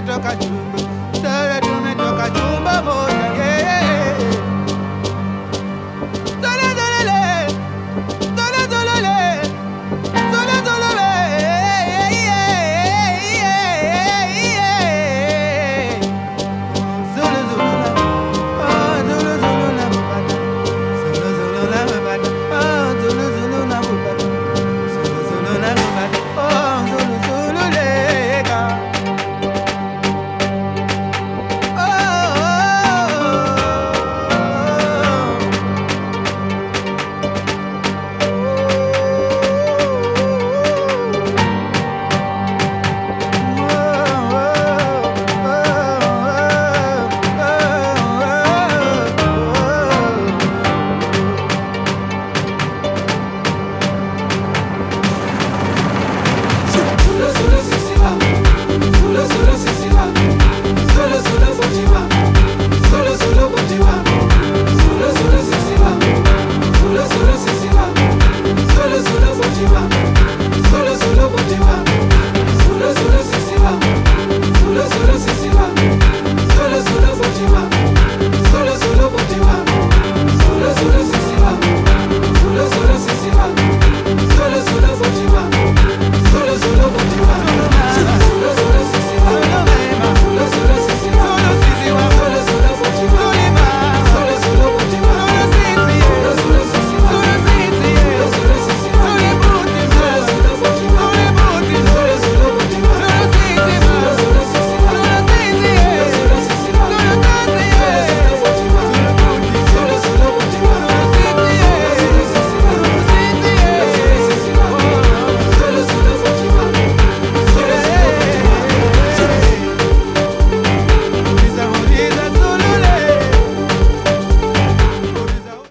me toca chumbo, solo tú me toca.